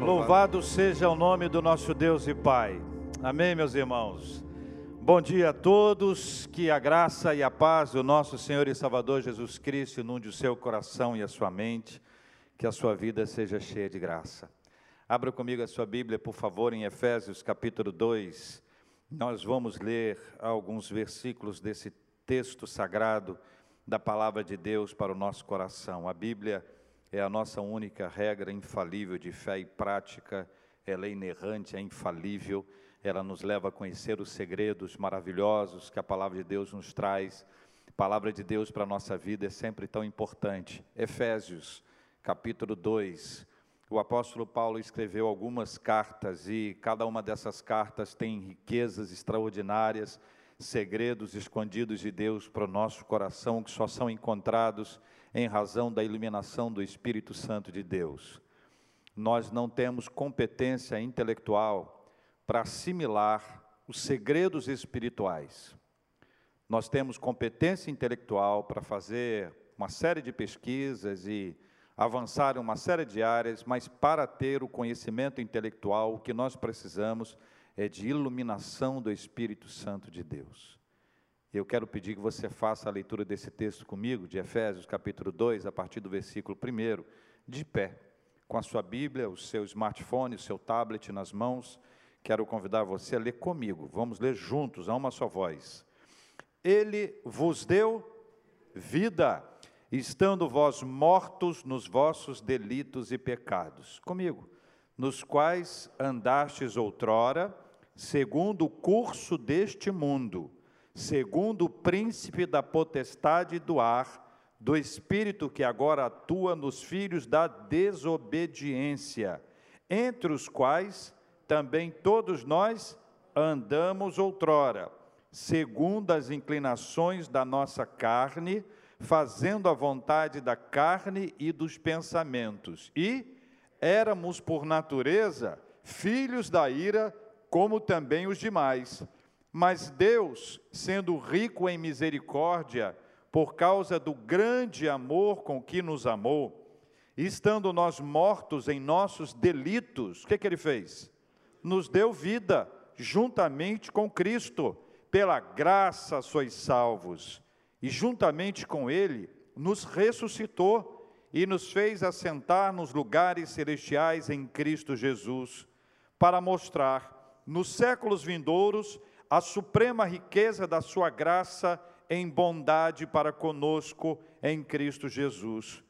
Louvado seja o nome do nosso Deus e Pai. Amém, meus irmãos. Bom dia a todos. Que a graça e a paz do nosso Senhor e Salvador Jesus Cristo inunde o seu coração e a sua mente. Que a sua vida seja cheia de graça. Abra comigo a sua Bíblia, por favor, em Efésios capítulo 2. Nós vamos ler alguns versículos desse texto sagrado da palavra de Deus para o nosso coração. A Bíblia é a nossa única regra infalível de fé e prática, ela é inerrante, é infalível, ela nos leva a conhecer os segredos maravilhosos que a palavra de Deus nos traz. A palavra de Deus para a nossa vida é sempre tão importante. Efésios, capítulo 2. O apóstolo Paulo escreveu algumas cartas e cada uma dessas cartas tem riquezas extraordinárias, segredos escondidos de Deus para o nosso coração que só são encontrados em razão da iluminação do Espírito Santo de Deus. Nós não temos competência intelectual para assimilar os segredos espirituais. Nós temos competência intelectual para fazer uma série de pesquisas e avançar em uma série de áreas, mas para ter o conhecimento intelectual, o que nós precisamos é de iluminação do Espírito Santo de Deus. Eu quero pedir que você faça a leitura desse texto comigo, de Efésios capítulo 2, a partir do versículo 1, de pé, com a sua Bíblia, o seu smartphone, o seu tablet nas mãos. Quero convidar você a ler comigo. Vamos ler juntos, a uma só voz. Ele vos deu vida, estando vós mortos nos vossos delitos e pecados. Comigo. Nos quais andastes outrora, segundo o curso deste mundo segundo o príncipe da potestade do ar, do espírito que agora atua nos filhos da desobediência, entre os quais também todos nós andamos outrora, segundo as inclinações da nossa carne, fazendo a vontade da carne e dos pensamentos. E éramos por natureza filhos da ira, como também os demais. Mas Deus, sendo rico em misericórdia, por causa do grande amor com que nos amou, estando nós mortos em nossos delitos, o que, que ele fez? Nos deu vida juntamente com Cristo, pela graça sois salvos, e juntamente com Ele nos ressuscitou e nos fez assentar nos lugares celestiais em Cristo Jesus, para mostrar nos séculos vindouros a suprema riqueza da sua graça em bondade para conosco em Cristo Jesus.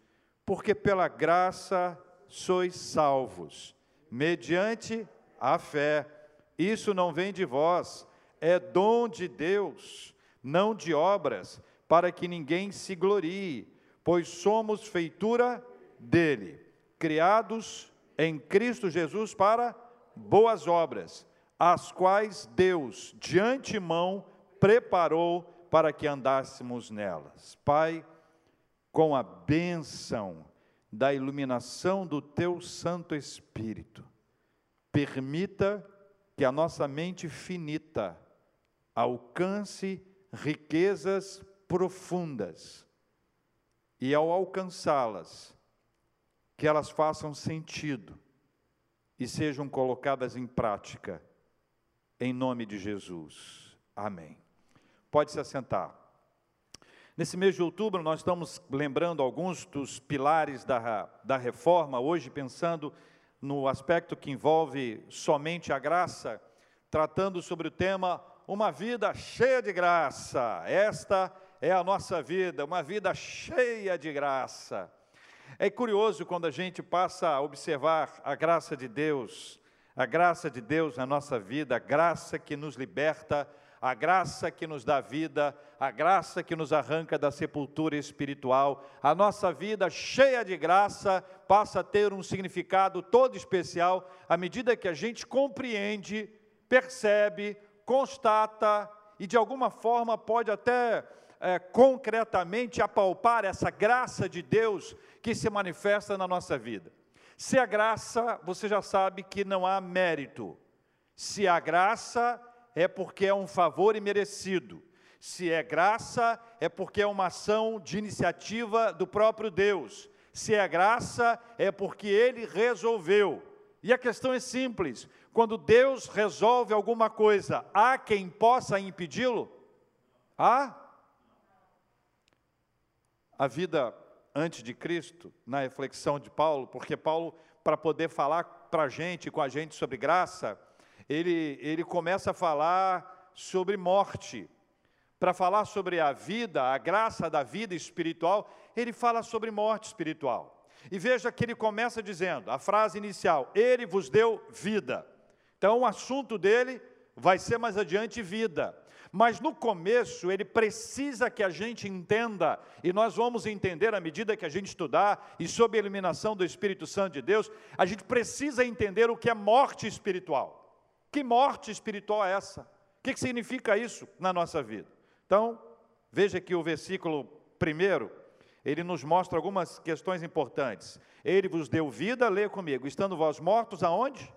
Porque pela graça sois salvos, mediante a fé. Isso não vem de vós, é dom de Deus, não de obras, para que ninguém se glorie, pois somos feitura dele, criados em Cristo Jesus para boas obras as quais Deus de antemão preparou para que andássemos nelas. Pai, com a bênção da iluminação do teu Santo Espírito, permita que a nossa mente finita alcance riquezas profundas e ao alcançá-las, que elas façam sentido e sejam colocadas em prática em nome de Jesus. Amém. Pode se assentar. Nesse mês de outubro, nós estamos lembrando alguns dos pilares da, da reforma, hoje pensando no aspecto que envolve somente a graça, tratando sobre o tema Uma Vida Cheia de Graça. Esta é a nossa vida, uma vida cheia de graça. É curioso quando a gente passa a observar a graça de Deus, a graça de Deus na nossa vida, a graça que nos liberta, a graça que nos dá vida, a graça que nos arranca da sepultura espiritual, a nossa vida cheia de graça passa a ter um significado todo especial à medida que a gente compreende, percebe, constata e de alguma forma pode até é, concretamente apalpar essa graça de Deus que se manifesta na nossa vida. Se a graça, você já sabe que não há mérito. Se a graça é porque é um favor imerecido. Se é graça, é porque é uma ação de iniciativa do próprio Deus. Se é graça, é porque Ele resolveu. E a questão é simples: quando Deus resolve alguma coisa, há quem possa impedi-lo? Há? A vida antes de Cristo, na reflexão de Paulo, porque Paulo, para poder falar para a gente, com a gente sobre graça, ele, ele começa a falar sobre morte. Para falar sobre a vida, a graça da vida espiritual, ele fala sobre morte espiritual. E veja que ele começa dizendo, a frase inicial, ele vos deu vida. Então o assunto dele vai ser mais adiante vida. Mas no começo ele precisa que a gente entenda, e nós vamos entender à medida que a gente estudar, e sob a iluminação do Espírito Santo de Deus, a gente precisa entender o que é morte espiritual. Que morte espiritual é essa? O que, que significa isso na nossa vida? Então, veja que o versículo primeiro, ele nos mostra algumas questões importantes. Ele vos deu vida, leia comigo, estando vós mortos aonde?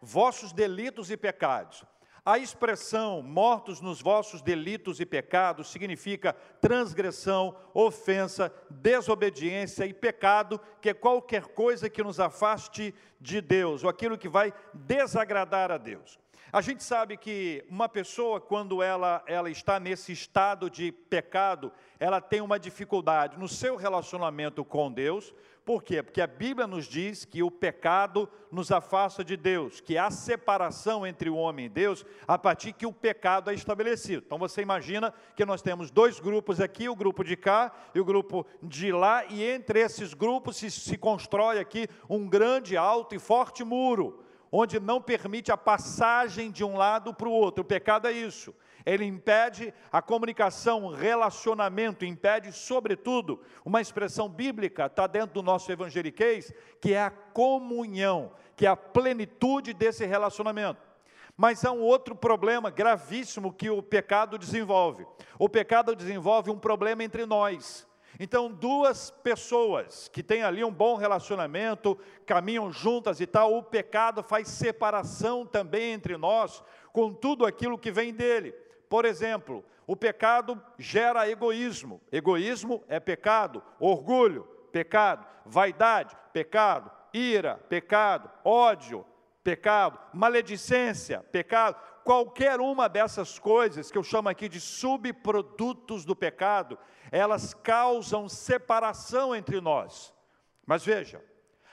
Vossos delitos e pecados. A expressão mortos nos vossos delitos e pecados significa transgressão, ofensa, desobediência e pecado, que é qualquer coisa que nos afaste de Deus, ou aquilo que vai desagradar a Deus. A gente sabe que uma pessoa, quando ela, ela está nesse estado de pecado, ela tem uma dificuldade no seu relacionamento com Deus. Por quê? Porque a Bíblia nos diz que o pecado nos afasta de Deus, que há separação entre o homem e Deus a partir que o pecado é estabelecido. Então você imagina que nós temos dois grupos aqui, o grupo de cá e o grupo de lá, e entre esses grupos se, se constrói aqui um grande, alto e forte muro onde não permite a passagem de um lado para o outro. O pecado é isso. Ele impede a comunicação, relacionamento, impede, sobretudo, uma expressão bíblica, está dentro do nosso evangeliquez, que é a comunhão, que é a plenitude desse relacionamento. Mas há um outro problema gravíssimo que o pecado desenvolve. O pecado desenvolve um problema entre nós. Então, duas pessoas que têm ali um bom relacionamento, caminham juntas e tal, o pecado faz separação também entre nós com tudo aquilo que vem dele. Por exemplo, o pecado gera egoísmo. Egoísmo é pecado, orgulho, pecado, vaidade, pecado, ira, pecado, ódio, pecado, maledicência, pecado qualquer uma dessas coisas, que eu chamo aqui de subprodutos do pecado, elas causam separação entre nós. Mas veja,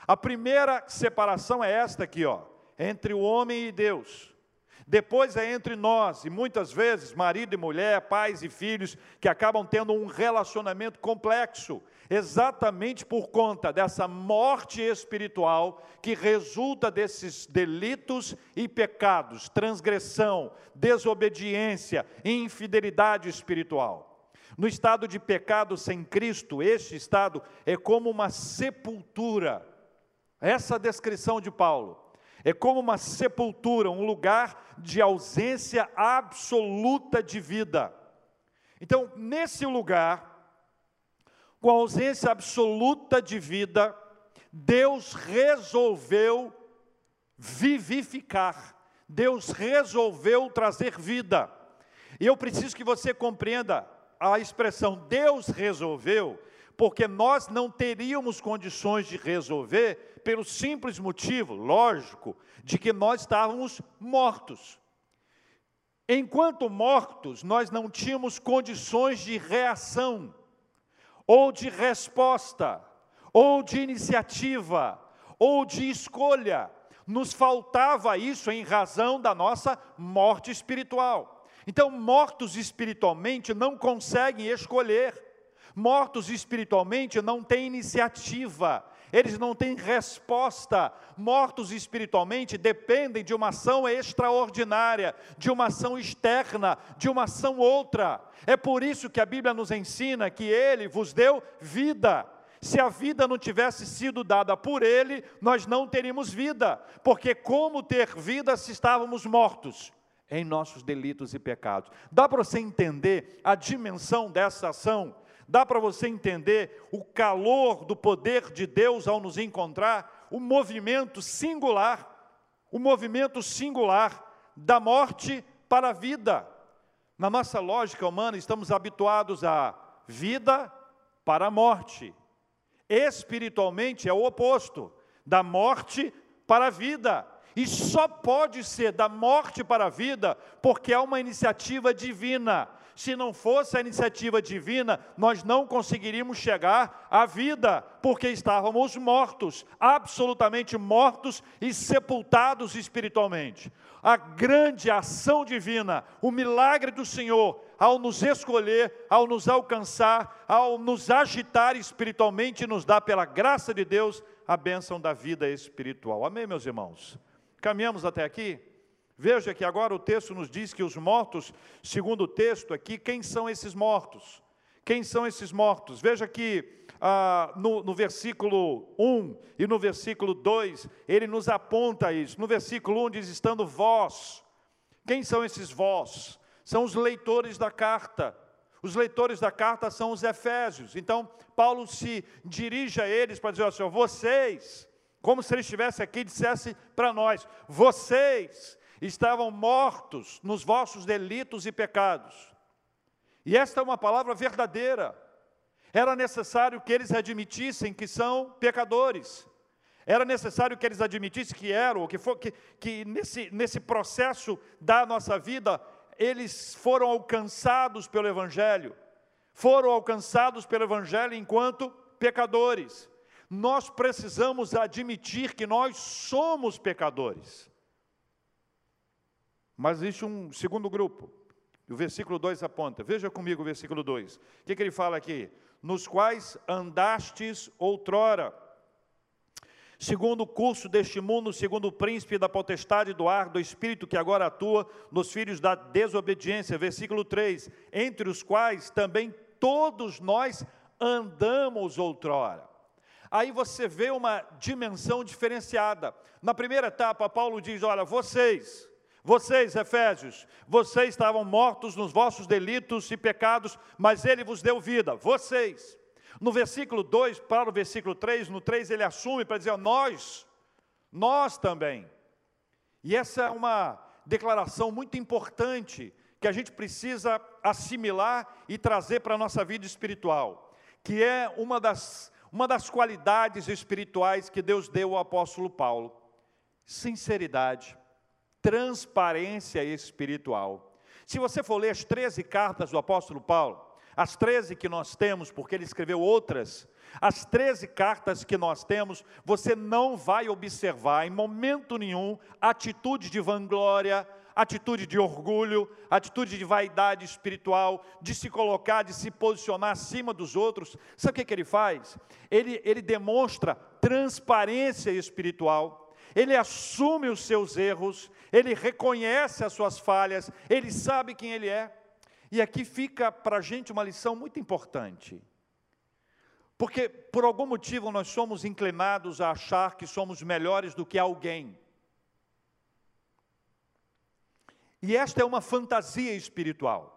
a primeira separação é esta aqui, ó, entre o homem e Deus. Depois é entre nós, e muitas vezes marido e mulher, pais e filhos, que acabam tendo um relacionamento complexo, exatamente por conta dessa morte espiritual que resulta desses delitos e pecados, transgressão, desobediência infidelidade espiritual. No estado de pecado sem Cristo, este estado é como uma sepultura. Essa descrição de Paulo é como uma sepultura, um lugar de ausência absoluta de vida. Então, nesse lugar, com ausência absoluta de vida, Deus resolveu vivificar, Deus resolveu trazer vida. E eu preciso que você compreenda a expressão Deus resolveu, porque nós não teríamos condições de resolver pelo simples motivo, lógico, de que nós estávamos mortos. Enquanto mortos, nós não tínhamos condições de reação, ou de resposta, ou de iniciativa, ou de escolha. Nos faltava isso em razão da nossa morte espiritual. Então, mortos espiritualmente não conseguem escolher Mortos espiritualmente não têm iniciativa, eles não têm resposta. Mortos espiritualmente dependem de uma ação extraordinária, de uma ação externa, de uma ação outra. É por isso que a Bíblia nos ensina que Ele vos deu vida. Se a vida não tivesse sido dada por Ele, nós não teríamos vida, porque como ter vida se estávamos mortos? Em nossos delitos e pecados. Dá para você entender a dimensão dessa ação? Dá para você entender o calor do poder de Deus ao nos encontrar, o movimento singular, o movimento singular da morte para a vida. Na nossa lógica humana, estamos habituados a vida para a morte. Espiritualmente é o oposto. da morte para a vida. E só pode ser da morte para a vida porque é uma iniciativa divina. Se não fosse a iniciativa divina, nós não conseguiríamos chegar à vida, porque estávamos mortos, absolutamente mortos e sepultados espiritualmente. A grande ação divina, o milagre do Senhor, ao nos escolher, ao nos alcançar, ao nos agitar espiritualmente, nos dá, pela graça de Deus, a bênção da vida espiritual. Amém, meus irmãos? Caminhamos até aqui? Veja que agora o texto nos diz que os mortos, segundo o texto aqui, quem são esses mortos? Quem são esses mortos? Veja que ah, no, no, versículo 1 e no versículo 2, ele nos aponta isso. No versículo 1 diz: Estando vós. Quem são esses vós? São os leitores da carta. Os leitores da carta são os efésios. Então, Paulo se dirige a eles para dizer assim: vocês, como se ele estivesse aqui e dissesse para nós: vocês estavam mortos nos vossos delitos e pecados. E esta é uma palavra verdadeira. Era necessário que eles admitissem que são pecadores. Era necessário que eles admitissem que eram, que, for, que, que nesse, nesse processo da nossa vida, eles foram alcançados pelo Evangelho. Foram alcançados pelo Evangelho enquanto pecadores. Nós precisamos admitir que nós somos pecadores. Mas existe um segundo grupo. O versículo 2 aponta. Veja comigo o versículo 2. O que, que ele fala aqui? Nos quais andastes outrora, segundo o curso deste mundo, segundo o príncipe da potestade do ar, do espírito que agora atua nos filhos da desobediência. Versículo 3: Entre os quais também todos nós andamos outrora. Aí você vê uma dimensão diferenciada. Na primeira etapa, Paulo diz: Olha, vocês vocês, Efésios, vocês estavam mortos nos vossos delitos e pecados, mas ele vos deu vida. Vocês. No versículo 2 para o versículo 3, no 3 ele assume para dizer nós, nós também. E essa é uma declaração muito importante que a gente precisa assimilar e trazer para a nossa vida espiritual, que é uma das, uma das qualidades espirituais que Deus deu ao apóstolo Paulo: sinceridade transparência espiritual. Se você for ler as 13 cartas do apóstolo Paulo, as 13 que nós temos, porque ele escreveu outras, as 13 cartas que nós temos, você não vai observar em momento nenhum atitude de vanglória, atitude de orgulho, atitude de vaidade espiritual, de se colocar, de se posicionar acima dos outros. Sabe o que, que ele faz? Ele, ele demonstra transparência espiritual ele assume os seus erros, ele reconhece as suas falhas, ele sabe quem ele é. E aqui fica para a gente uma lição muito importante. Porque por algum motivo nós somos inclinados a achar que somos melhores do que alguém. E esta é uma fantasia espiritual.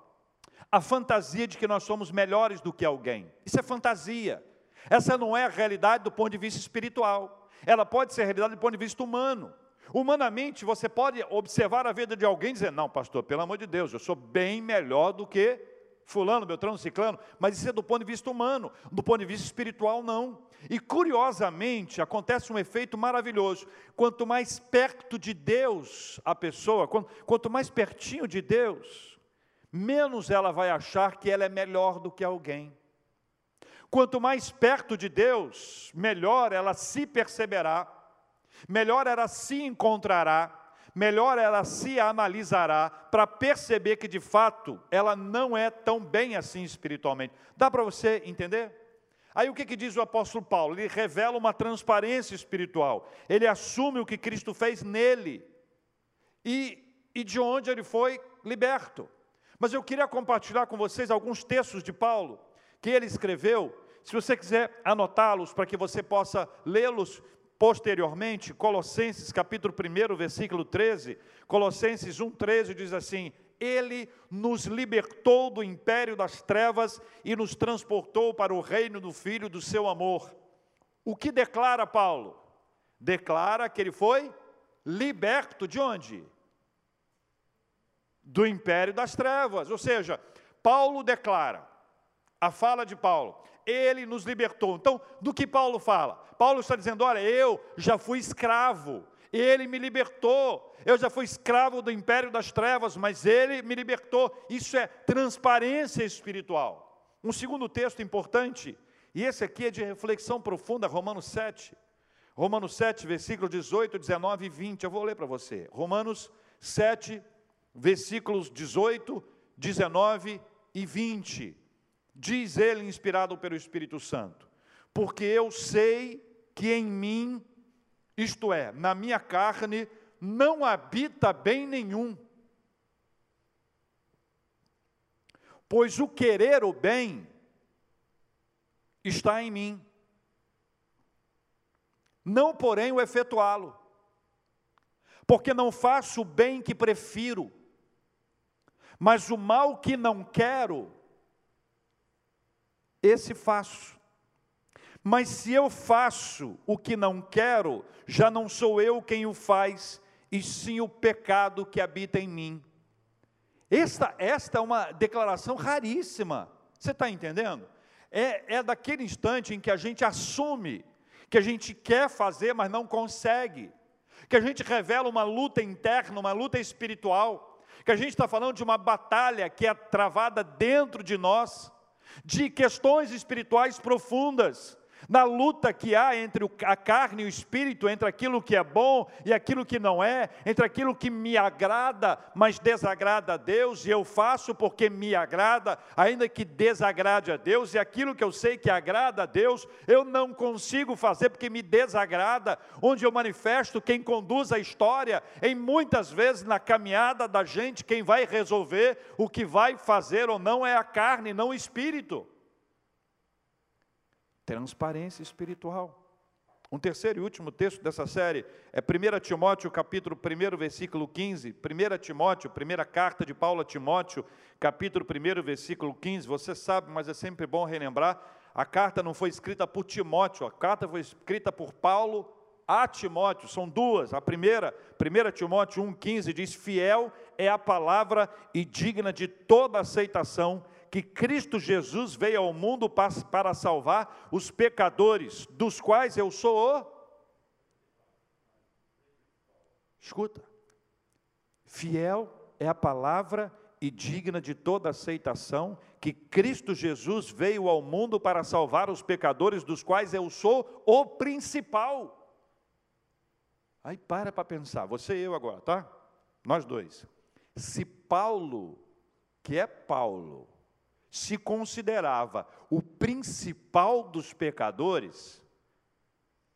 A fantasia de que nós somos melhores do que alguém. Isso é fantasia. Essa não é a realidade do ponto de vista espiritual ela pode ser realidade do ponto de vista humano. Humanamente, você pode observar a vida de alguém e dizer: Não, pastor, pelo amor de Deus, eu sou bem melhor do que Fulano, Beltrano, Ciclano, mas isso é do ponto de vista humano, do ponto de vista espiritual, não. E curiosamente, acontece um efeito maravilhoso: quanto mais perto de Deus a pessoa, quanto mais pertinho de Deus, menos ela vai achar que ela é melhor do que alguém. Quanto mais perto de Deus, melhor ela se perceberá, melhor ela se encontrará, melhor ela se analisará para perceber que de fato ela não é tão bem assim espiritualmente. Dá para você entender? Aí o que, que diz o apóstolo Paulo? Ele revela uma transparência espiritual, ele assume o que Cristo fez nele e, e de onde ele foi liberto. Mas eu queria compartilhar com vocês alguns textos de Paulo que ele escreveu se você quiser anotá-los para que você possa lê-los posteriormente, Colossenses capítulo 1, versículo 13, Colossenses 1,13 diz assim: Ele nos libertou do império das trevas e nos transportou para o reino do Filho do seu amor. O que declara Paulo? Declara que ele foi liberto de onde? Do império das trevas. Ou seja, Paulo declara: a fala de Paulo. Ele nos libertou. Então, do que Paulo fala? Paulo está dizendo: olha, eu já fui escravo, ele me libertou. Eu já fui escravo do império das trevas, mas ele me libertou. Isso é transparência espiritual. Um segundo texto importante, e esse aqui é de reflexão profunda, Romanos 7. Romanos 7, versículos 18, 19 e 20. Eu vou ler para você. Romanos 7, versículos 18, 19 e 20. Diz ele, inspirado pelo Espírito Santo: Porque eu sei que em mim, isto é, na minha carne, não habita bem nenhum. Pois o querer o bem está em mim, não porém o efetuá-lo, porque não faço o bem que prefiro, mas o mal que não quero, esse faço. Mas se eu faço o que não quero, já não sou eu quem o faz, e sim o pecado que habita em mim. Esta, esta é uma declaração raríssima, você está entendendo? É, é daquele instante em que a gente assume que a gente quer fazer, mas não consegue, que a gente revela uma luta interna, uma luta espiritual, que a gente está falando de uma batalha que é travada dentro de nós, de questões espirituais profundas, na luta que há entre a carne e o espírito, entre aquilo que é bom e aquilo que não é, entre aquilo que me agrada, mas desagrada a Deus, e eu faço porque me agrada, ainda que desagrade a Deus, e aquilo que eu sei que agrada a Deus, eu não consigo fazer porque me desagrada, onde eu manifesto quem conduz a história, em muitas vezes na caminhada da gente, quem vai resolver o que vai fazer ou não é a carne, não o espírito transparência espiritual. Um terceiro e último texto dessa série é 1 Timóteo, capítulo 1, versículo 15. 1 Timóteo, primeira carta de Paulo a Timóteo, capítulo 1, versículo 15. Você sabe, mas é sempre bom relembrar, a carta não foi escrita por Timóteo, a carta foi escrita por Paulo a Timóteo, são duas. A primeira, 1 Timóteo 1,15 diz: Fiel é a palavra e digna de toda aceitação que Cristo Jesus veio ao mundo para salvar os pecadores, dos quais eu sou o. Escuta, fiel é a palavra e digna de toda aceitação que Cristo Jesus veio ao mundo para salvar os pecadores, dos quais eu sou o principal. Aí para para pensar, você e eu agora, tá? Nós dois. Se Paulo, que é Paulo, se considerava o principal dos pecadores,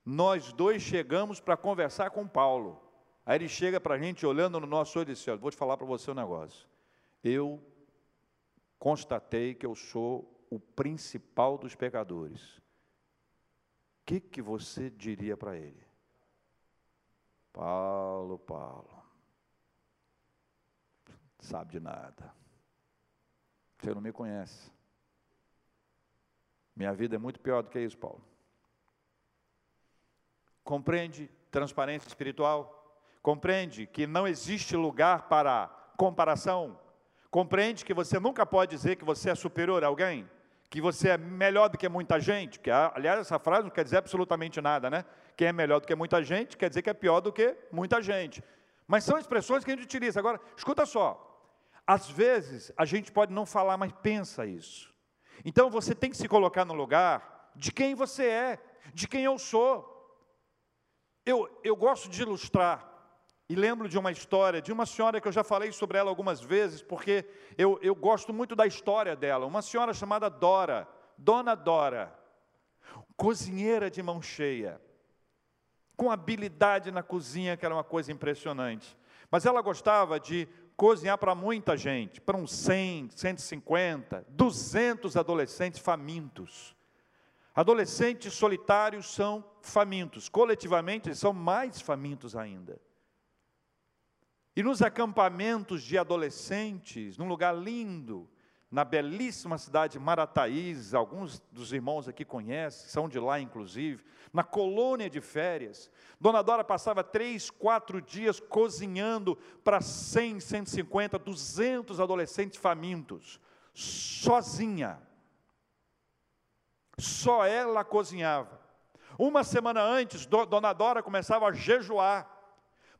nós dois chegamos para conversar com Paulo. Aí ele chega para a gente olhando no nosso olho e diz: Vou te falar para você um negócio. Eu constatei que eu sou o principal dos pecadores. O que, que você diria para ele? Paulo, Paulo, sabe de nada. Você não me conhece. Minha vida é muito pior do que isso, Paulo. Compreende transparência espiritual? Compreende que não existe lugar para comparação? Compreende que você nunca pode dizer que você é superior a alguém? Que você é melhor do que muita gente? Que, aliás, essa frase não quer dizer absolutamente nada, né? Quem é melhor do que muita gente quer dizer que é pior do que muita gente. Mas são expressões que a gente utiliza. Agora, escuta só. Às vezes, a gente pode não falar, mas pensa isso. Então, você tem que se colocar no lugar de quem você é, de quem eu sou. Eu, eu gosto de ilustrar, e lembro de uma história, de uma senhora que eu já falei sobre ela algumas vezes, porque eu, eu gosto muito da história dela. Uma senhora chamada Dora, Dona Dora, cozinheira de mão cheia, com habilidade na cozinha, que era uma coisa impressionante. Mas ela gostava de cozinhar para muita gente, para uns 100, 150, 200 adolescentes famintos. Adolescentes solitários são famintos, coletivamente eles são mais famintos ainda. E nos acampamentos de adolescentes, num lugar lindo, na belíssima cidade de Marataízes, alguns dos irmãos aqui conhecem, são de lá inclusive, na colônia de férias. Dona Dora passava três, quatro dias cozinhando para 100, 150, 200 adolescentes famintos, sozinha. Só ela cozinhava. Uma semana antes, Dona Dora começava a jejuar,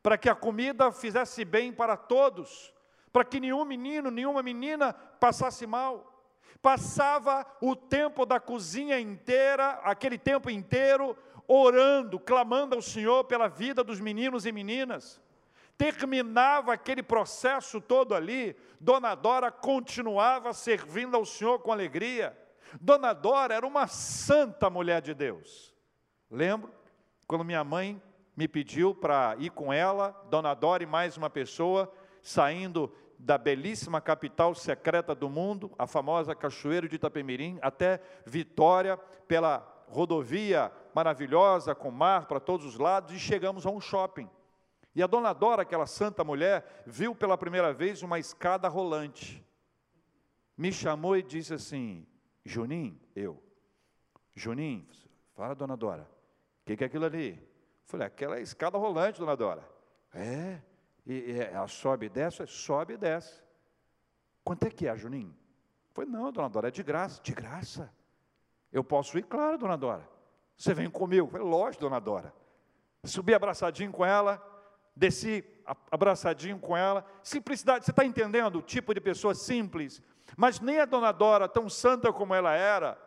para que a comida fizesse bem para todos, para que nenhum menino, nenhuma menina passasse mal. Passava o tempo da cozinha inteira, aquele tempo inteiro, orando, clamando ao Senhor pela vida dos meninos e meninas. Terminava aquele processo todo ali, Dona Dora continuava servindo ao Senhor com alegria. Dona Dora era uma santa mulher de Deus. Lembro quando minha mãe me pediu para ir com ela, Dona Dora e mais uma pessoa, saindo da belíssima capital secreta do mundo, a famosa Cachoeiro de Itapemirim, até Vitória, pela rodovia maravilhosa, com mar para todos os lados, e chegamos a um shopping. E a dona Dora, aquela santa mulher, viu pela primeira vez uma escada rolante. Me chamou e disse assim: Juninho, eu, Juninho, fala, dona Dora, o que, que é aquilo ali? Falei, aquela é escada rolante, dona Dora. É, e, e ela sobe e desce, sobe e desce. Quanto é que é, Juninho? Falei, não, dona Dora, é de graça. De graça? Eu posso ir, claro, dona Dora. Você vem comigo? Falei, lógico, dona Dora. Subi abraçadinho com ela, desci abraçadinho com ela. Simplicidade, você está entendendo o tipo de pessoa simples? Mas nem a dona Dora, tão santa como ela era,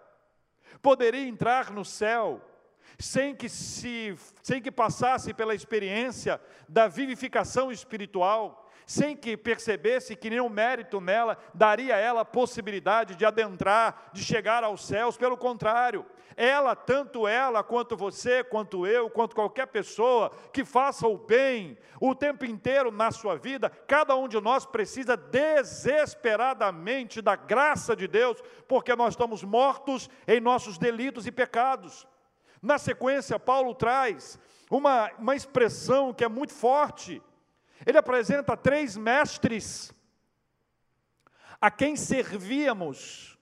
poderia entrar no céu sem que, se, sem que passasse pela experiência da vivificação espiritual, sem que percebesse que nenhum mérito nela daria a ela a possibilidade de adentrar, de chegar aos céus, pelo contrário, ela, tanto ela, quanto você, quanto eu, quanto qualquer pessoa que faça o bem o tempo inteiro na sua vida, cada um de nós precisa desesperadamente da graça de Deus, porque nós estamos mortos em nossos delitos e pecados. Na sequência, Paulo traz uma, uma expressão que é muito forte. Ele apresenta três mestres a quem servíamos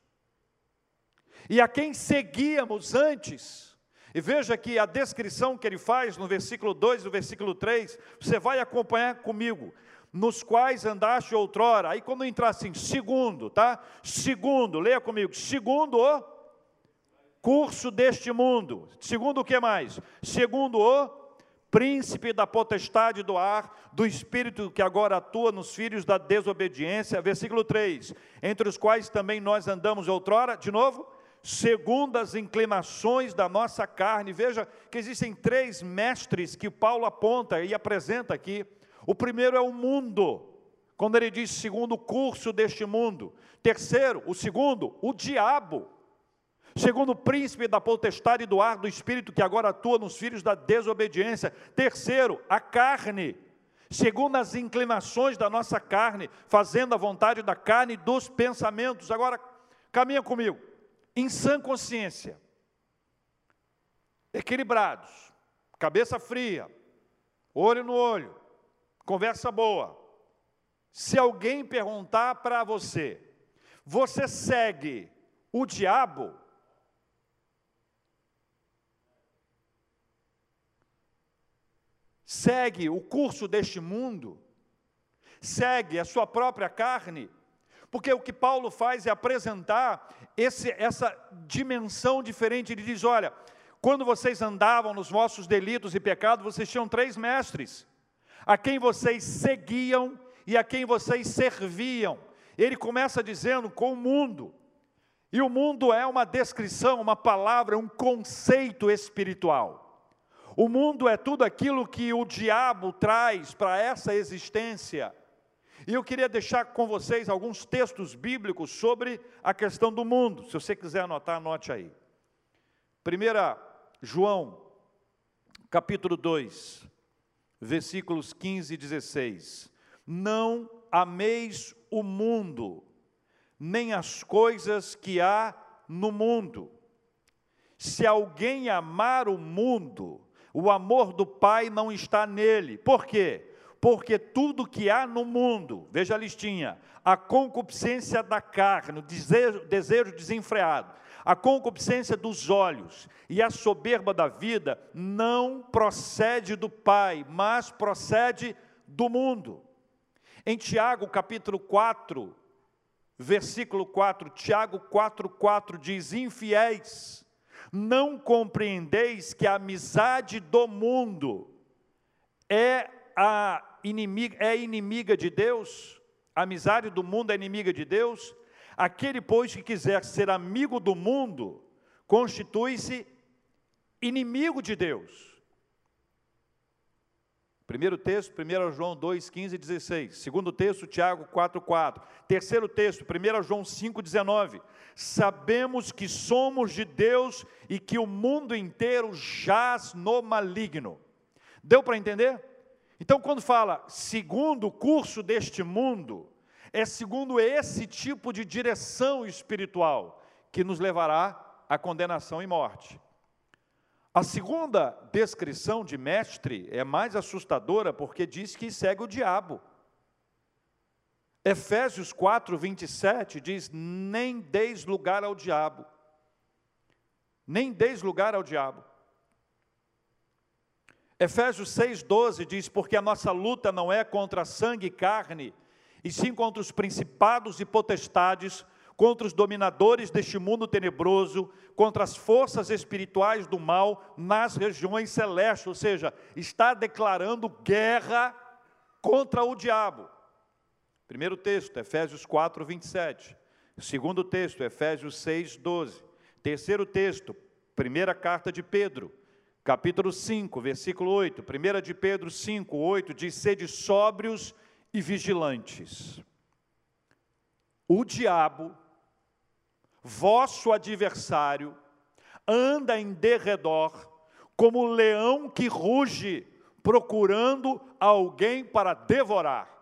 e a quem seguíamos antes. E veja que a descrição que ele faz no versículo 2 e no versículo 3, você vai acompanhar comigo. Nos quais andaste outrora. Aí quando entrar assim, segundo, tá? Segundo, leia comigo. Segundo o curso deste mundo. Segundo o que mais? Segundo o príncipe da potestade do ar, do espírito que agora atua nos filhos da desobediência. Versículo 3: Entre os quais também nós andamos outrora, de novo, segundo as inclinações da nossa carne. Veja que existem três mestres que Paulo aponta e apresenta aqui. O primeiro é o mundo, quando ele diz segundo o curso deste mundo. Terceiro, o segundo, o diabo segundo o príncipe da potestade do ar do espírito que agora atua nos filhos da desobediência. Terceiro, a carne, segundo as inclinações da nossa carne, fazendo a vontade da carne e dos pensamentos. Agora, caminha comigo, em sã consciência, equilibrados, cabeça fria, olho no olho, conversa boa. Se alguém perguntar para você, você segue o diabo segue o curso deste mundo, segue a sua própria carne, porque o que Paulo faz é apresentar esse, essa dimensão diferente. Ele diz: olha, quando vocês andavam nos vossos delitos e pecados, vocês tinham três mestres, a quem vocês seguiam e a quem vocês serviam. Ele começa dizendo com o mundo, e o mundo é uma descrição, uma palavra, um conceito espiritual. O mundo é tudo aquilo que o diabo traz para essa existência. E eu queria deixar com vocês alguns textos bíblicos sobre a questão do mundo. Se você quiser anotar, anote aí. 1 João, capítulo 2, versículos 15 e 16. Não ameis o mundo, nem as coisas que há no mundo. Se alguém amar o mundo, o amor do Pai não está nele. Por quê? Porque tudo que há no mundo, veja a listinha, a concupiscência da carne, o desejo, desejo desenfreado, a concupiscência dos olhos e a soberba da vida não procede do Pai, mas procede do mundo. Em Tiago capítulo 4, versículo 4, Tiago 4, 4 diz: Infiéis, Não compreendeis que a amizade do mundo é a inimiga, é inimiga de Deus? A amizade do mundo é inimiga de Deus? Aquele, pois, que quiser ser amigo do mundo, constitui-se inimigo de Deus. Primeiro texto, 1 João 2, 15 e 16. Segundo texto, Tiago 4, 4. Terceiro texto, 1 João 5, 19. Sabemos que somos de Deus e que o mundo inteiro jaz no maligno. Deu para entender? Então, quando fala segundo o curso deste mundo, é segundo esse tipo de direção espiritual que nos levará à condenação e morte. A segunda descrição de mestre é mais assustadora porque diz que segue o diabo. Efésios 4, 27 diz: Nem deis lugar ao diabo. Nem deis lugar ao diabo. Efésios 6, 12 diz: Porque a nossa luta não é contra sangue e carne, e sim contra os principados e potestades, contra os dominadores deste mundo tenebroso, contra as forças espirituais do mal nas regiões celestes, ou seja, está declarando guerra contra o diabo. Primeiro texto, Efésios 4, 27. Segundo texto, Efésios 6, 12. Terceiro texto, primeira carta de Pedro, capítulo 5, versículo 8. Primeira de Pedro 5, 8 diz: Sede sóbrios e vigilantes. O diabo vosso adversário anda em derredor, como leão que ruge, procurando alguém para devorar.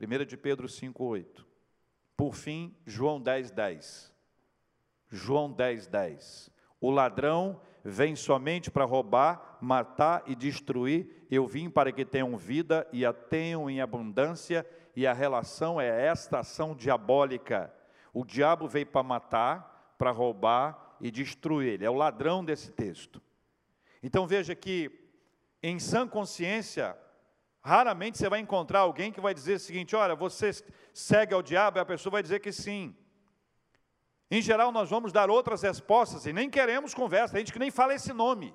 1 de Pedro 5,8. Por fim, João 10,10. 10. João 10,10. 10. O ladrão vem somente para roubar, matar e destruir. Eu vim para que tenham vida e a tenham em abundância e a relação é esta ação diabólica. O diabo veio para matar, para roubar e destruir. Ele é o ladrão desse texto. Então veja que, em sã consciência, raramente você vai encontrar alguém que vai dizer o seguinte: olha, você segue ao diabo, e a pessoa vai dizer que sim. Em geral, nós vamos dar outras respostas e nem queremos conversa, a gente que nem fala esse nome.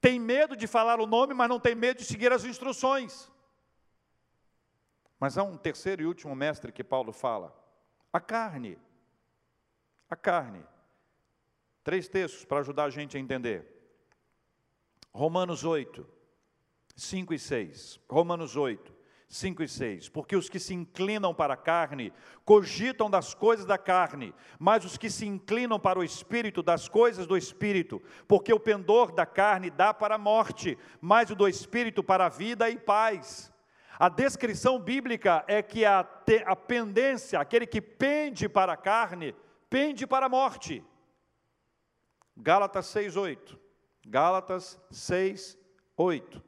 Tem medo de falar o nome, mas não tem medo de seguir as instruções. Mas há um terceiro e último mestre que Paulo fala: a carne. A carne. Três textos para ajudar a gente a entender. Romanos 8, 5 e 6. Romanos 8, 5 e 6. Porque os que se inclinam para a carne cogitam das coisas da carne, mas os que se inclinam para o espírito, das coisas do espírito. Porque o pendor da carne dá para a morte, mas o do espírito para a vida e paz. A descrição bíblica é que a, te, a pendência, aquele que pende para a carne, pende para a morte. Gálatas 6:8. Gálatas 6:8.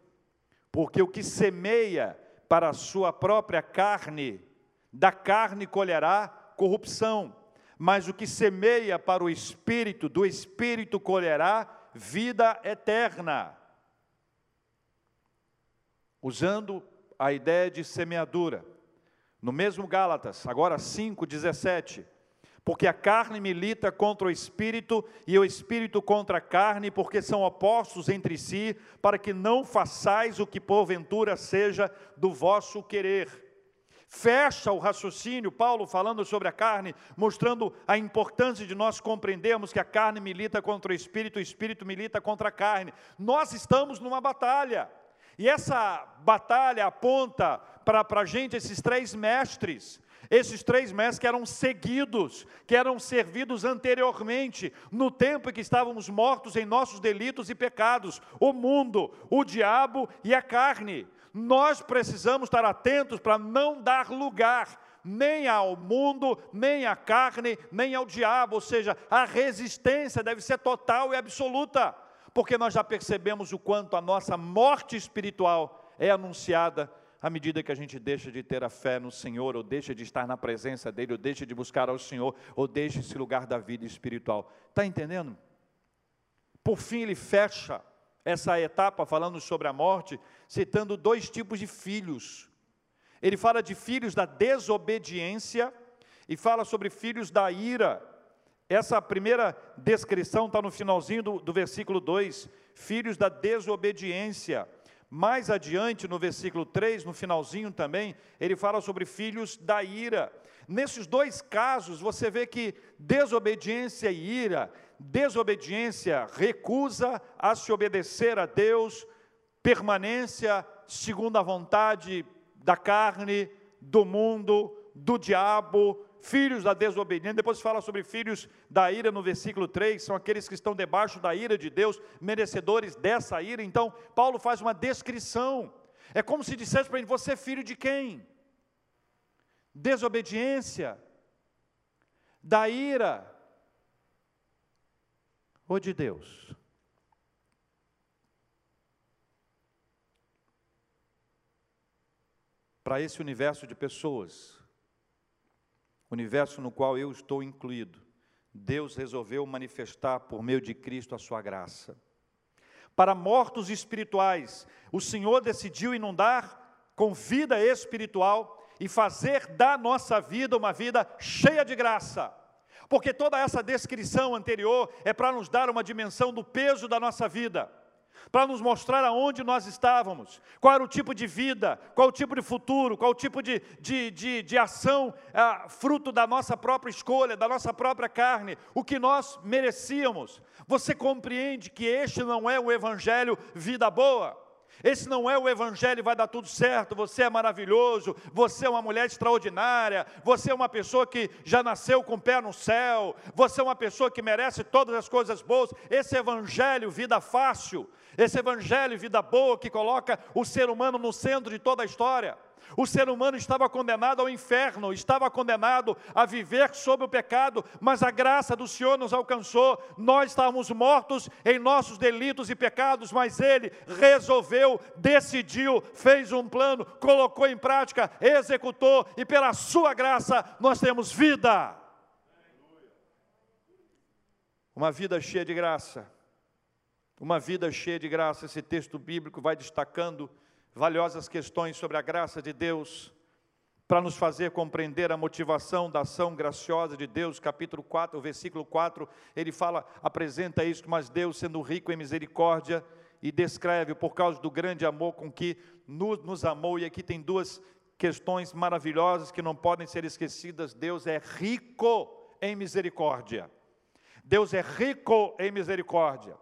Porque o que semeia para a sua própria carne, da carne colherá corrupção, mas o que semeia para o espírito, do espírito colherá vida eterna. Usando a ideia de semeadura. No mesmo Gálatas, agora 5, 17. Porque a carne milita contra o espírito e o espírito contra a carne, porque são opostos entre si, para que não façais o que porventura seja do vosso querer. Fecha o raciocínio, Paulo falando sobre a carne, mostrando a importância de nós compreendermos que a carne milita contra o espírito, o espírito milita contra a carne. Nós estamos numa batalha. E essa batalha aponta para a gente esses três mestres, esses três mestres que eram seguidos, que eram servidos anteriormente, no tempo em que estávamos mortos em nossos delitos e pecados, o mundo, o diabo e a carne. Nós precisamos estar atentos para não dar lugar nem ao mundo, nem à carne, nem ao diabo, ou seja, a resistência deve ser total e absoluta porque nós já percebemos o quanto a nossa morte espiritual é anunciada à medida que a gente deixa de ter a fé no Senhor, ou deixa de estar na presença dEle, ou deixa de buscar ao Senhor, ou deixa esse lugar da vida espiritual. Está entendendo? Por fim, ele fecha essa etapa falando sobre a morte, citando dois tipos de filhos. Ele fala de filhos da desobediência e fala sobre filhos da ira. Essa primeira descrição está no finalzinho do, do versículo 2, filhos da desobediência. Mais adiante, no versículo 3, no finalzinho também, ele fala sobre filhos da ira. Nesses dois casos, você vê que desobediência e ira, desobediência recusa a se obedecer a Deus, permanência segundo a vontade da carne, do mundo, do diabo, filhos da desobediência. Depois fala sobre filhos da ira no versículo 3, são aqueles que estão debaixo da ira de Deus, merecedores dessa ira. Então, Paulo faz uma descrição. É como se dissesse para ele: Você é filho de quem? Desobediência, da ira ou de Deus? Para esse universo de pessoas, universo no qual eu estou incluído, Deus resolveu manifestar por meio de Cristo a sua graça. Para mortos espirituais, o Senhor decidiu inundar com vida espiritual e fazer da nossa vida uma vida cheia de graça. Porque toda essa descrição anterior é para nos dar uma dimensão do peso da nossa vida para nos mostrar aonde nós estávamos, qual era o tipo de vida, qual o tipo de futuro, qual o tipo de, de, de, de ação, ah, fruto da nossa própria escolha, da nossa própria carne, o que nós merecíamos. Você compreende que este não é o Evangelho vida boa? Esse não é o evangelho, vai dar tudo certo. Você é maravilhoso, você é uma mulher extraordinária, você é uma pessoa que já nasceu com o pé no céu, você é uma pessoa que merece todas as coisas boas. Esse evangelho, vida fácil, esse evangelho, vida boa, que coloca o ser humano no centro de toda a história. O ser humano estava condenado ao inferno, estava condenado a viver sob o pecado, mas a graça do Senhor nos alcançou. Nós estávamos mortos em nossos delitos e pecados, mas Ele resolveu, decidiu, fez um plano, colocou em prática, executou, e pela Sua graça nós temos vida. Uma vida cheia de graça. Uma vida cheia de graça. Esse texto bíblico vai destacando valiosas questões sobre a graça de Deus, para nos fazer compreender a motivação da ação graciosa de Deus, capítulo 4, versículo 4, ele fala, apresenta isso, mas Deus, sendo rico em misericórdia, e descreve por causa do grande amor com que nos amou, e aqui tem duas questões maravilhosas que não podem ser esquecidas: Deus é rico em misericórdia. Deus é rico em misericórdia.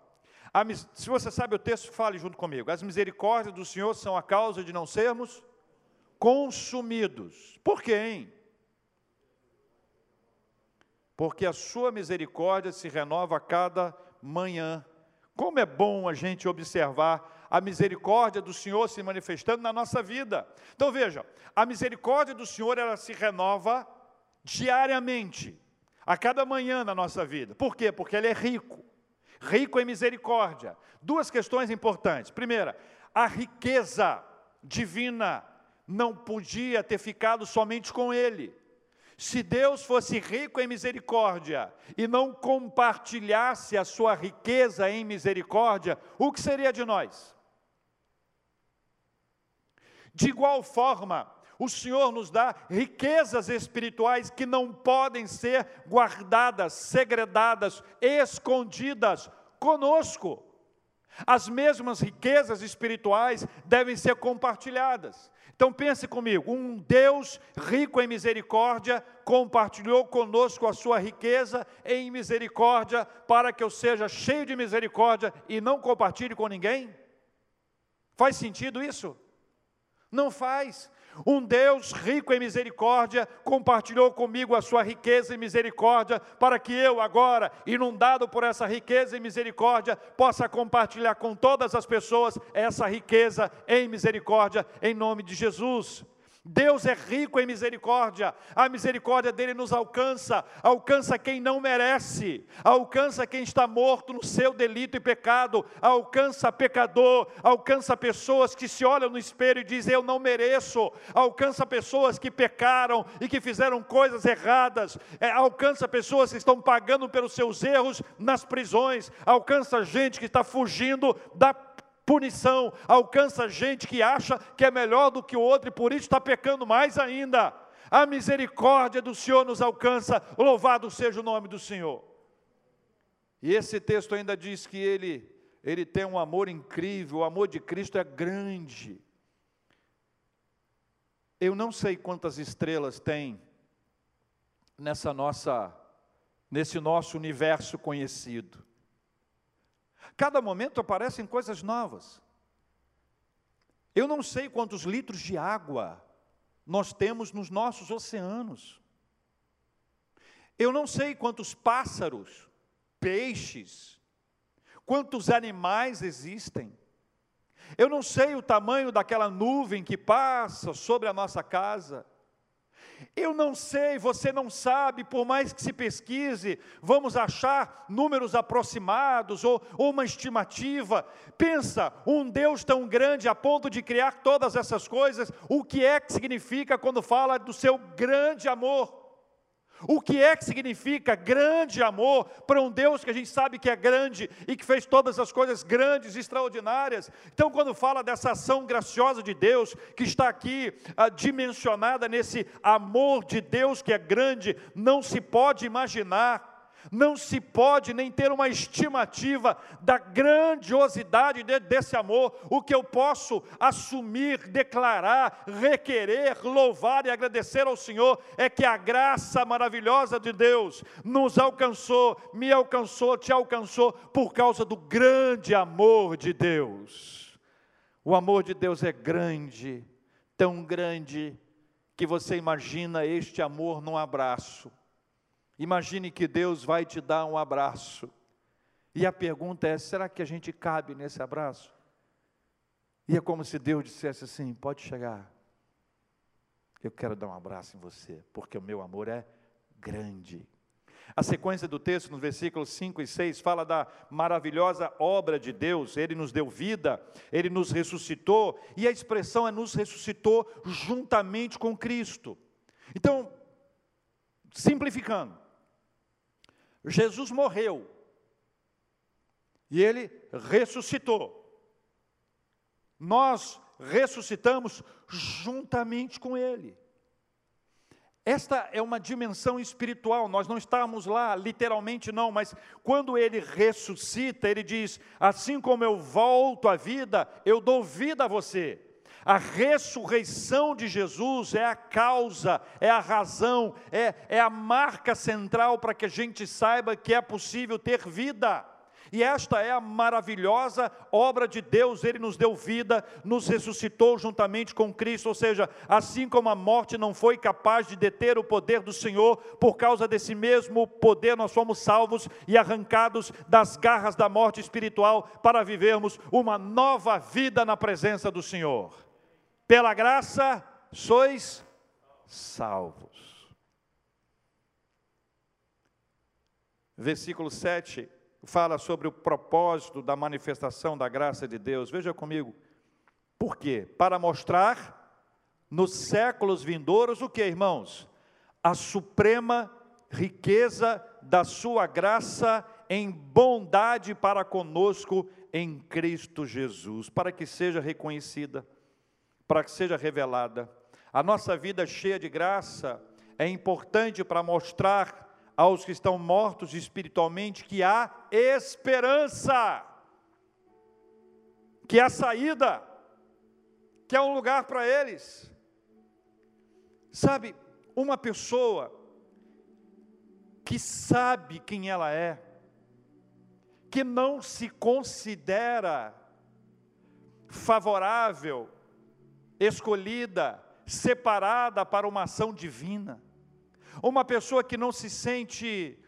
Se você sabe o texto, fale junto comigo. As misericórdias do Senhor são a causa de não sermos consumidos. Por hein? Porque a sua misericórdia se renova a cada manhã. Como é bom a gente observar a misericórdia do Senhor se manifestando na nossa vida. Então veja, a misericórdia do Senhor ela se renova diariamente, a cada manhã na nossa vida. Por quê? Porque ele é rico rico em misericórdia. Duas questões importantes. Primeira, a riqueza divina não podia ter ficado somente com ele. Se Deus fosse rico em misericórdia e não compartilhasse a sua riqueza em misericórdia, o que seria de nós? De igual forma, o Senhor nos dá riquezas espirituais que não podem ser guardadas, segredadas, escondidas conosco. As mesmas riquezas espirituais devem ser compartilhadas. Então pense comigo, um Deus rico em misericórdia compartilhou conosco a sua riqueza em misericórdia para que eu seja cheio de misericórdia e não compartilhe com ninguém? Faz sentido isso? Não faz. Um Deus rico em misericórdia compartilhou comigo a sua riqueza e misericórdia, para que eu, agora, inundado por essa riqueza e misericórdia, possa compartilhar com todas as pessoas essa riqueza em misericórdia, em nome de Jesus. Deus é rico em misericórdia, a misericórdia dele nos alcança, alcança quem não merece, alcança quem está morto no seu delito e pecado, alcança pecador, alcança pessoas que se olham no espelho e dizem eu não mereço, alcança pessoas que pecaram e que fizeram coisas erradas, é, alcança pessoas que estão pagando pelos seus erros nas prisões, alcança gente que está fugindo da punição, alcança gente que acha que é melhor do que o outro e por isso está pecando mais ainda. a misericórdia do Senhor nos alcança, louvado seja o nome do Senhor. E esse texto ainda diz que ele, ele tem um amor incrível, o amor de Cristo é grande. Eu não sei quantas estrelas tem nessa nossa nesse nosso universo conhecido. Cada momento aparecem coisas novas. Eu não sei quantos litros de água nós temos nos nossos oceanos. Eu não sei quantos pássaros, peixes, quantos animais existem. Eu não sei o tamanho daquela nuvem que passa sobre a nossa casa. Eu não sei, você não sabe, por mais que se pesquise, vamos achar números aproximados ou, ou, uma estimativa. Pensa, um Deus tão grande a ponto de criar todas essas coisas, o que é que significa quando fala do seu grande amor? O que é que significa grande amor para um Deus que a gente sabe que é grande e que fez todas as coisas grandes, extraordinárias? Então, quando fala dessa ação graciosa de Deus, que está aqui ah, dimensionada nesse amor de Deus que é grande, não se pode imaginar não se pode nem ter uma estimativa da grandiosidade de, desse amor. O que eu posso assumir, declarar, requerer, louvar e agradecer ao Senhor é que a graça maravilhosa de Deus nos alcançou, me alcançou, te alcançou por causa do grande amor de Deus. O amor de Deus é grande, tão grande que você imagina este amor num abraço Imagine que Deus vai te dar um abraço. E a pergunta é: será que a gente cabe nesse abraço? E é como se Deus dissesse assim: pode chegar. Eu quero dar um abraço em você, porque o meu amor é grande. A sequência do texto, nos versículos 5 e 6, fala da maravilhosa obra de Deus. Ele nos deu vida, ele nos ressuscitou, e a expressão é nos ressuscitou juntamente com Cristo. Então, simplificando, Jesus morreu e ele ressuscitou. Nós ressuscitamos juntamente com ele. Esta é uma dimensão espiritual, nós não estamos lá, literalmente não, mas quando ele ressuscita, ele diz: Assim como eu volto à vida, eu dou vida a você. A ressurreição de Jesus é a causa, é a razão, é, é a marca central para que a gente saiba que é possível ter vida. E esta é a maravilhosa obra de Deus, Ele nos deu vida, nos ressuscitou juntamente com Cristo, ou seja, assim como a morte não foi capaz de deter o poder do Senhor, por causa desse mesmo poder nós fomos salvos e arrancados das garras da morte espiritual para vivermos uma nova vida na presença do Senhor. Pela graça sois salvos. Versículo 7 fala sobre o propósito da manifestação da graça de Deus. Veja comigo. Por quê? Para mostrar nos séculos vindouros o que, irmãos? A suprema riqueza da sua graça em bondade para conosco em Cristo Jesus, para que seja reconhecida para que seja revelada. A nossa vida cheia de graça é importante para mostrar aos que estão mortos espiritualmente que há esperança, que há saída, que há um lugar para eles. Sabe, uma pessoa que sabe quem ela é, que não se considera favorável escolhida, separada para uma ação divina. Uma pessoa que não se sente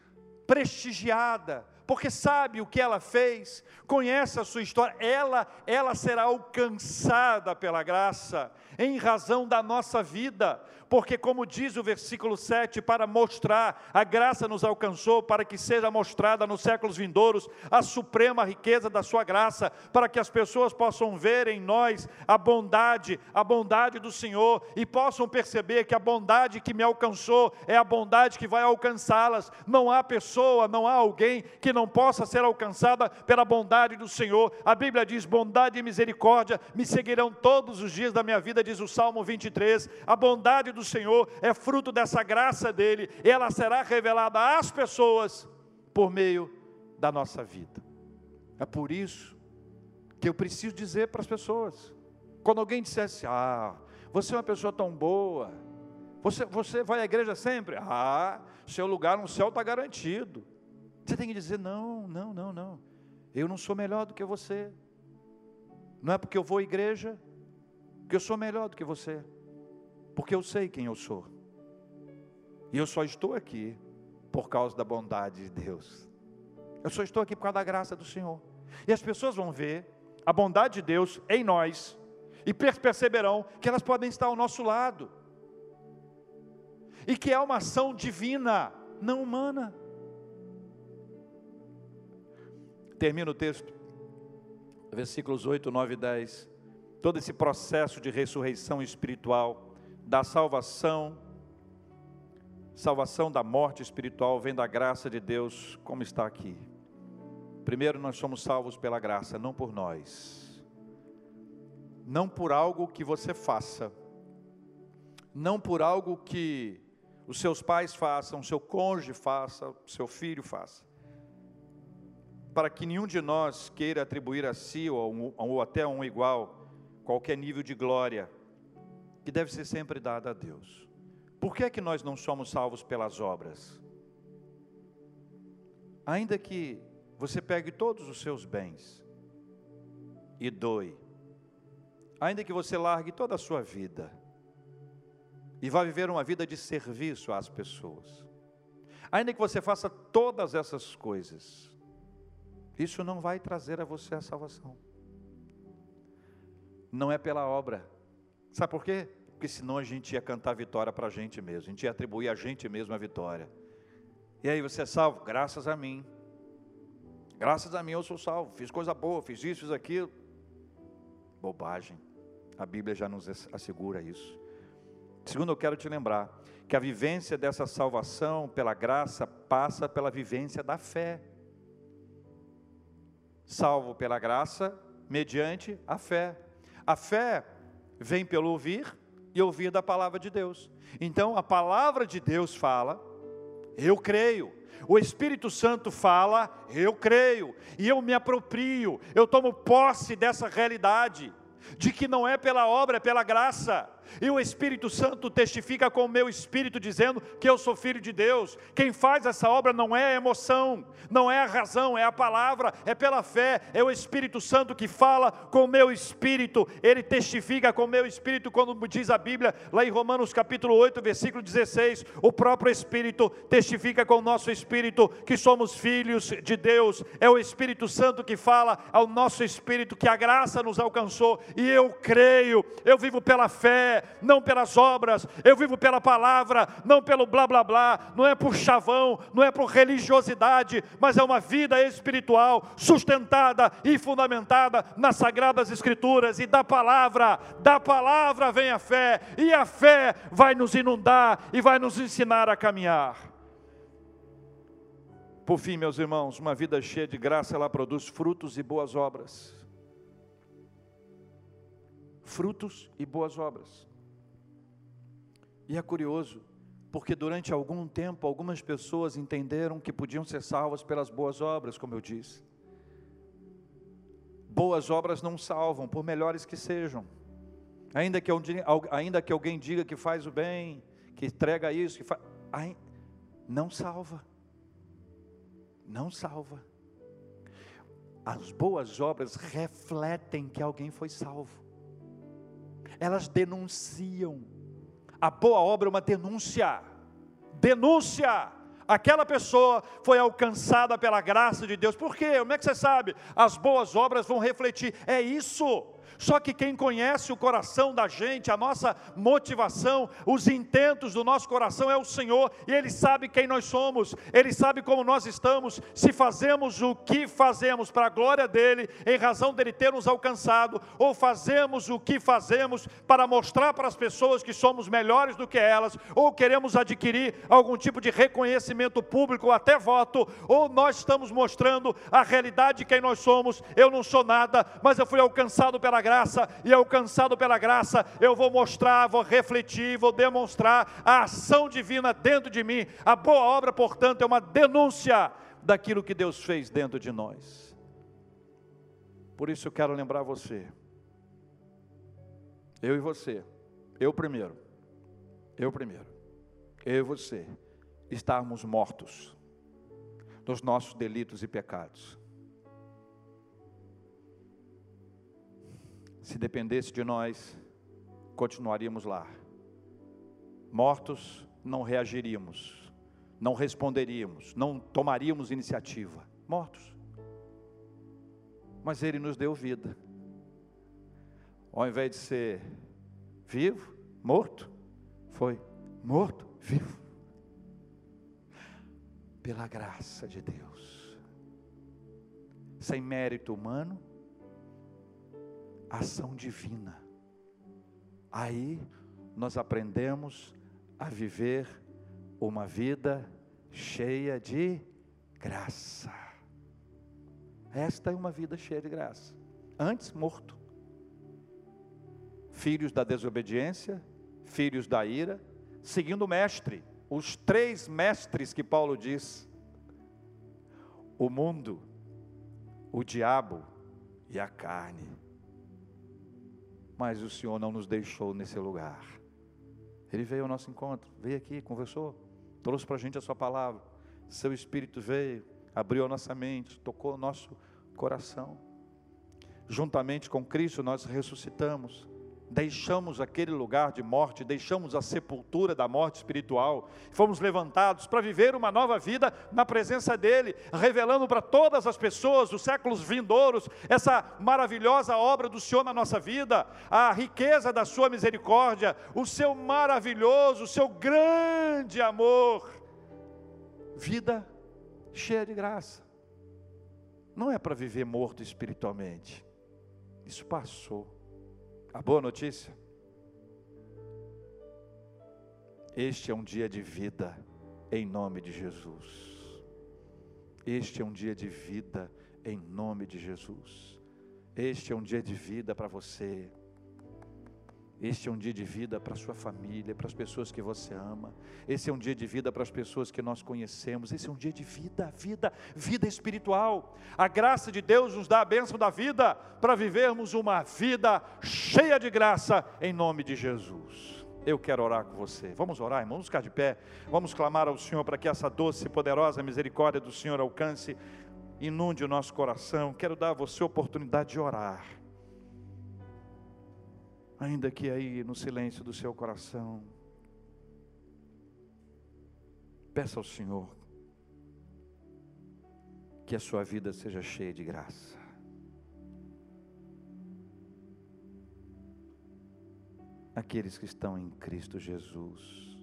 prestigiada, porque sabe o que ela fez, conhece a sua história, ela, ela será alcançada pela graça, em razão da nossa vida, porque, como diz o versículo 7, para mostrar, a graça nos alcançou para que seja mostrada nos séculos vindouros a suprema riqueza da Sua graça, para que as pessoas possam ver em nós a bondade, a bondade do Senhor e possam perceber que a bondade que me alcançou é a bondade que vai alcançá-las. Não há pessoa, não há alguém que não possa ser alcançada pela bondade do Senhor. A Bíblia diz: bondade e misericórdia me seguirão todos os dias da minha vida, diz o Salmo 23. A bondade do do Senhor é fruto dessa graça dele, e ela será revelada às pessoas por meio da nossa vida. É por isso que eu preciso dizer para as pessoas, quando alguém dissesse, ah, você é uma pessoa tão boa, você, você vai à igreja sempre? Ah, seu lugar no céu está garantido. Você tem que dizer: não, não, não, não. Eu não sou melhor do que você. Não é porque eu vou à igreja que eu sou melhor do que você. Porque eu sei quem eu sou. E eu só estou aqui por causa da bondade de Deus. Eu só estou aqui por causa da graça do Senhor. E as pessoas vão ver a bondade de Deus em nós e perceberão que elas podem estar ao nosso lado. E que é uma ação divina, não humana. Termina o texto, versículos 8, 9 e 10. Todo esse processo de ressurreição espiritual, da salvação, salvação da morte espiritual, vem da graça de Deus, como está aqui. Primeiro, nós somos salvos pela graça, não por nós, não por algo que você faça, não por algo que os seus pais façam, seu cônjuge faça, seu filho faça. Para que nenhum de nós queira atribuir a si ou, ou até a um igual qualquer nível de glória que deve ser sempre dada a Deus. Por que é que nós não somos salvos pelas obras? Ainda que você pegue todos os seus bens e doe, ainda que você largue toda a sua vida e vá viver uma vida de serviço às pessoas, ainda que você faça todas essas coisas, isso não vai trazer a você a salvação. Não é pela obra. Sabe por quê? Porque senão a gente ia cantar vitória para a gente mesmo, a gente ia atribuir a gente mesmo a vitória. E aí você é salvo? Graças a mim. Graças a mim eu sou salvo. Fiz coisa boa, fiz isso, fiz aquilo. Bobagem. A Bíblia já nos assegura isso. Segundo, eu quero te lembrar que a vivência dessa salvação pela graça passa pela vivência da fé salvo pela graça, mediante a fé. A fé vem pelo ouvir e ouvir da palavra de Deus. Então, a palavra de Deus fala, eu creio. O Espírito Santo fala, eu creio. E eu me aproprio, eu tomo posse dessa realidade, de que não é pela obra, é pela graça. E o Espírito Santo testifica com o meu espírito, dizendo que eu sou filho de Deus. Quem faz essa obra não é a emoção, não é a razão, é a palavra, é pela fé. É o Espírito Santo que fala com o meu espírito. Ele testifica com o meu espírito, quando diz a Bíblia, lá em Romanos capítulo 8, versículo 16: o próprio Espírito testifica com o nosso espírito que somos filhos de Deus. É o Espírito Santo que fala ao nosso espírito que a graça nos alcançou. E eu creio, eu vivo pela fé não pelas obras, eu vivo pela palavra, não pelo blá blá blá, não é por chavão, não é por religiosidade, mas é uma vida espiritual sustentada e fundamentada nas sagradas escrituras e da palavra, da palavra vem a fé, e a fé vai nos inundar e vai nos ensinar a caminhar. Por fim, meus irmãos, uma vida cheia de graça, ela produz frutos e boas obras. Frutos e boas obras. E é curioso, porque durante algum tempo algumas pessoas entenderam que podiam ser salvas pelas boas obras, como eu disse. Boas obras não salvam, por melhores que sejam. Ainda que, ainda que alguém diga que faz o bem, que entrega isso, que não salva. Não salva. As boas obras refletem que alguém foi salvo. Elas denunciam a boa obra é uma denúncia. Denúncia. Aquela pessoa foi alcançada pela graça de Deus. Por quê? Como é que você sabe? As boas obras vão refletir. É isso. Só que quem conhece o coração da gente, a nossa motivação, os intentos do nosso coração é o Senhor, e Ele sabe quem nós somos, Ele sabe como nós estamos, se fazemos o que fazemos para a glória dEle, em razão dEle ter nos alcançado, ou fazemos o que fazemos para mostrar para as pessoas que somos melhores do que elas, ou queremos adquirir algum tipo de reconhecimento público, ou até voto, ou nós estamos mostrando a realidade de quem nós somos. Eu não sou nada, mas eu fui alcançado pela graça e alcançado pela graça, eu vou mostrar, vou refletir, vou demonstrar a ação divina dentro de mim. A boa obra, portanto, é uma denúncia daquilo que Deus fez dentro de nós. Por isso eu quero lembrar você, eu e você, eu primeiro, eu primeiro, eu e você, estarmos mortos dos nossos delitos e pecados. Se dependesse de nós, continuaríamos lá. Mortos, não reagiríamos, não responderíamos, não tomaríamos iniciativa. Mortos. Mas Ele nos deu vida. Ao invés de ser vivo, morto, foi morto, vivo pela graça de Deus, sem mérito humano, ação divina. Aí nós aprendemos a viver uma vida cheia de graça. Esta é uma vida cheia de graça. Antes morto. Filhos da desobediência, filhos da ira, seguindo o mestre os três mestres que Paulo diz: o mundo, o diabo e a carne. Mas o Senhor não nos deixou nesse lugar. Ele veio ao nosso encontro, veio aqui, conversou, trouxe para a gente a Sua palavra. Seu Espírito veio, abriu a nossa mente, tocou o nosso coração. Juntamente com Cristo nós ressuscitamos deixamos aquele lugar de morte, deixamos a sepultura da morte espiritual, fomos levantados para viver uma nova vida na presença dEle, revelando para todas as pessoas dos séculos vindouros essa maravilhosa obra do Senhor na nossa vida, a riqueza da Sua misericórdia, o Seu maravilhoso, o Seu grande amor. Vida cheia de graça. Não é para viver morto espiritualmente, isso passou. A boa notícia: este é um dia de vida, em nome de Jesus. Este é um dia de vida, em nome de Jesus. Este é um dia de vida para você. Este é um dia de vida para a sua família, para as pessoas que você ama. Esse é um dia de vida para as pessoas que nós conhecemos. Esse é um dia de vida, vida, vida espiritual. A graça de Deus nos dá a bênção da vida para vivermos uma vida cheia de graça em nome de Jesus. Eu quero orar com você. Vamos orar, irmãos, vamos ficar de pé. Vamos clamar ao Senhor para que essa doce e poderosa misericórdia do Senhor alcance, inunde o nosso coração. Quero dar a você a oportunidade de orar ainda que aí no silêncio do seu coração, peça ao Senhor que a sua vida seja cheia de graça. Aqueles que estão em Cristo Jesus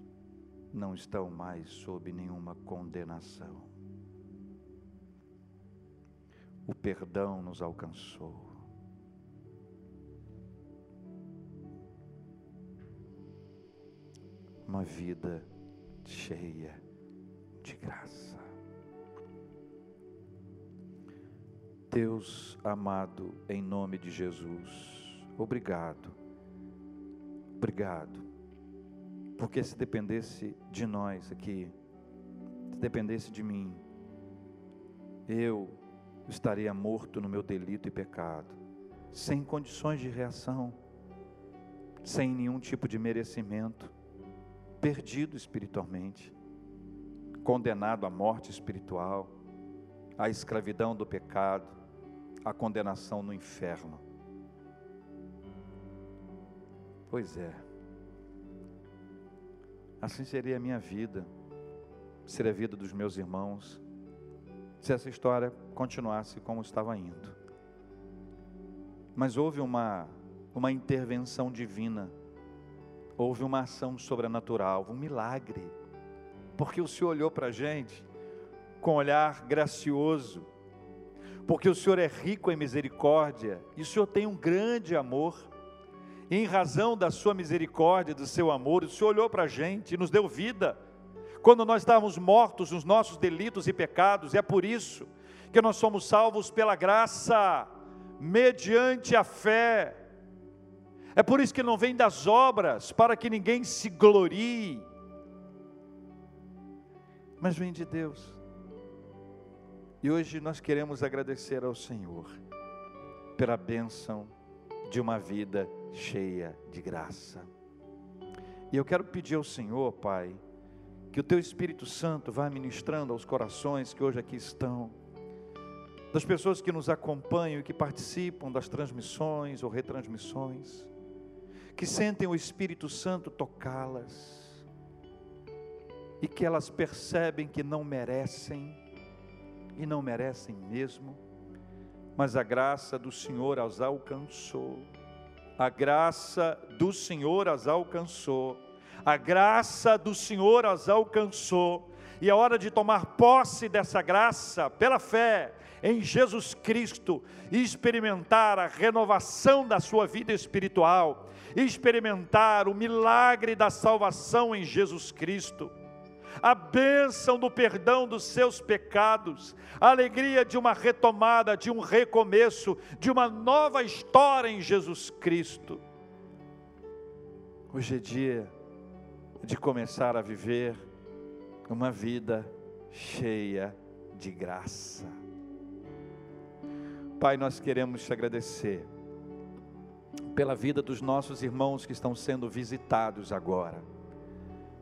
não estão mais sob nenhuma condenação. O perdão nos alcançou. Uma vida cheia de graça. Deus amado, em nome de Jesus, obrigado, obrigado, porque se dependesse de nós aqui, se dependesse de mim, eu estaria morto no meu delito e pecado, sem condições de reação, sem nenhum tipo de merecimento perdido espiritualmente, condenado à morte espiritual, à escravidão do pecado, à condenação no inferno. Pois é, assim seria a minha vida, seria a vida dos meus irmãos, se essa história continuasse como estava indo. Mas houve uma, uma intervenção divina houve uma ação sobrenatural, um milagre, porque o Senhor olhou para a gente com um olhar gracioso, porque o Senhor é rico em misericórdia e o Senhor tem um grande amor. E em razão da sua misericórdia, do seu amor, o Senhor olhou para a gente e nos deu vida. Quando nós estávamos mortos nos nossos delitos e pecados, é por isso que nós somos salvos pela graça, mediante a fé É por isso que não vem das obras, para que ninguém se glorie, mas vem de Deus. E hoje nós queremos agradecer ao Senhor pela bênção de uma vida cheia de graça. E eu quero pedir ao Senhor, Pai, que o Teu Espírito Santo vá ministrando aos corações que hoje aqui estão, das pessoas que nos acompanham e que participam das transmissões ou retransmissões, que sentem o Espírito Santo tocá-las e que elas percebem que não merecem, e não merecem mesmo, mas a graça do Senhor as alcançou a graça do Senhor as alcançou. A graça do Senhor as alcançou. E é hora de tomar posse dessa graça pela fé em Jesus Cristo e experimentar a renovação da sua vida espiritual, experimentar o milagre da salvação em Jesus Cristo a bênção do perdão dos seus pecados, a alegria de uma retomada, de um recomeço, de uma nova história em Jesus Cristo. Hoje é dia de começar a viver uma vida cheia de graça. Pai, nós queremos te agradecer pela vida dos nossos irmãos que estão sendo visitados agora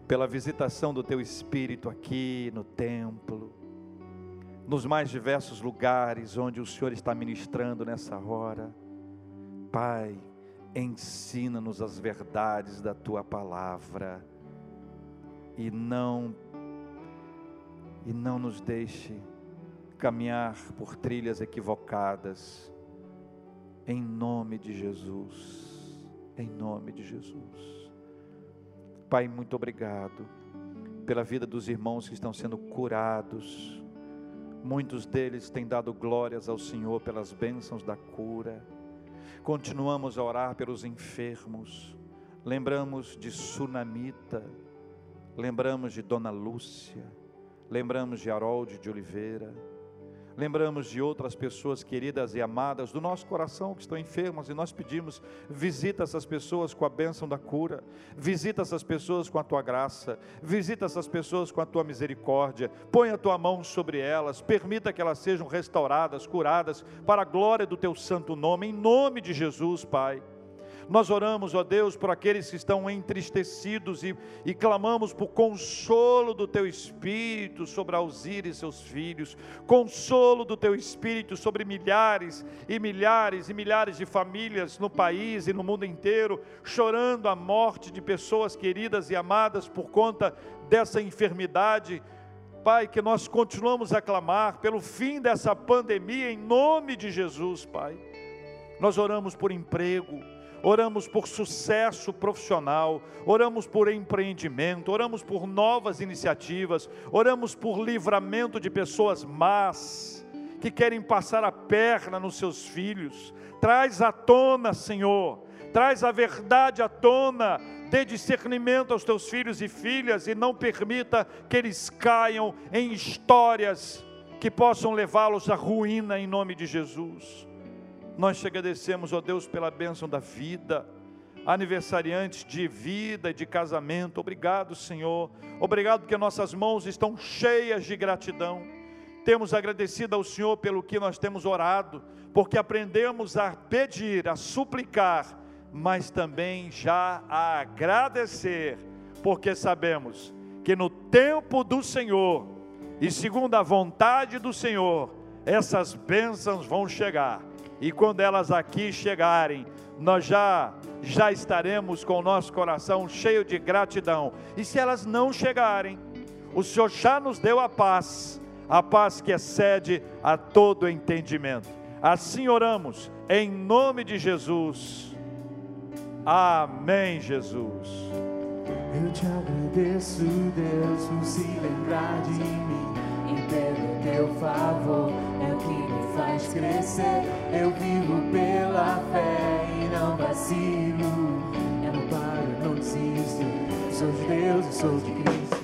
pela visitação do teu Espírito aqui no templo, nos mais diversos lugares onde o Senhor está ministrando nessa hora. Pai, ensina-nos as verdades da tua palavra e não e não nos deixe caminhar por trilhas equivocadas. Em nome de Jesus. Em nome de Jesus. Pai, muito obrigado pela vida dos irmãos que estão sendo curados. Muitos deles têm dado glórias ao Senhor pelas bênçãos da cura. Continuamos a orar pelos enfermos. Lembramos de Sunamita, lembramos de Dona Lúcia, lembramos de Harold de Oliveira lembramos de outras pessoas queridas e amadas do nosso coração que estão enfermas e nós pedimos: visita essas pessoas com a bênção da cura, visita essas pessoas com a tua graça, visita essas pessoas com a tua misericórdia, põe a tua mão sobre elas, permita que elas sejam restauradas, curadas, para a glória do teu santo nome, em nome de Jesus, Pai. Nós oramos, ó Deus, por aqueles que estão entristecidos e, e clamamos por consolo do Teu Espírito sobre Alzira e seus filhos, consolo do Teu Espírito sobre milhares e milhares e milhares de famílias no país e no mundo inteiro, chorando a morte de pessoas queridas e amadas por conta dessa enfermidade. Pai, que nós continuamos a clamar pelo fim dessa pandemia em nome de Jesus, Pai. Nós oramos por emprego, oramos por sucesso profissional, oramos por empreendimento, oramos por novas iniciativas, oramos por livramento de pessoas más que querem passar a perna nos seus filhos. Traz à tona, Senhor, traz a verdade à tona, dê discernimento aos teus filhos e filhas e não permita que eles caiam em histórias que possam levá-los à ruína em nome de Jesus. Nós te agradecemos, ó Deus, pela bênção da vida, aniversariantes de vida e de casamento. Obrigado, Senhor. Obrigado porque nossas mãos estão cheias de gratidão. Temos agradecido ao Senhor pelo que nós temos orado, porque aprendemos a pedir, a suplicar, mas também já a agradecer, porque sabemos que no tempo do Senhor e segundo a vontade do Senhor, essas bênçãos vão chegar e quando elas aqui chegarem, nós já já estaremos com o nosso coração cheio de gratidão. E se elas não chegarem, o Senhor já nos deu a paz, a paz que excede a todo entendimento. Assim oramos em nome de Jesus. Amém, Jesus. Eu te agradeço, Deus, por se lembrar de mim pelo teu favor é o que me faz crescer. Eu vivo pela fé e não vacilo. Eu não paro, não desisto. Sou de Deus e sou de Cristo.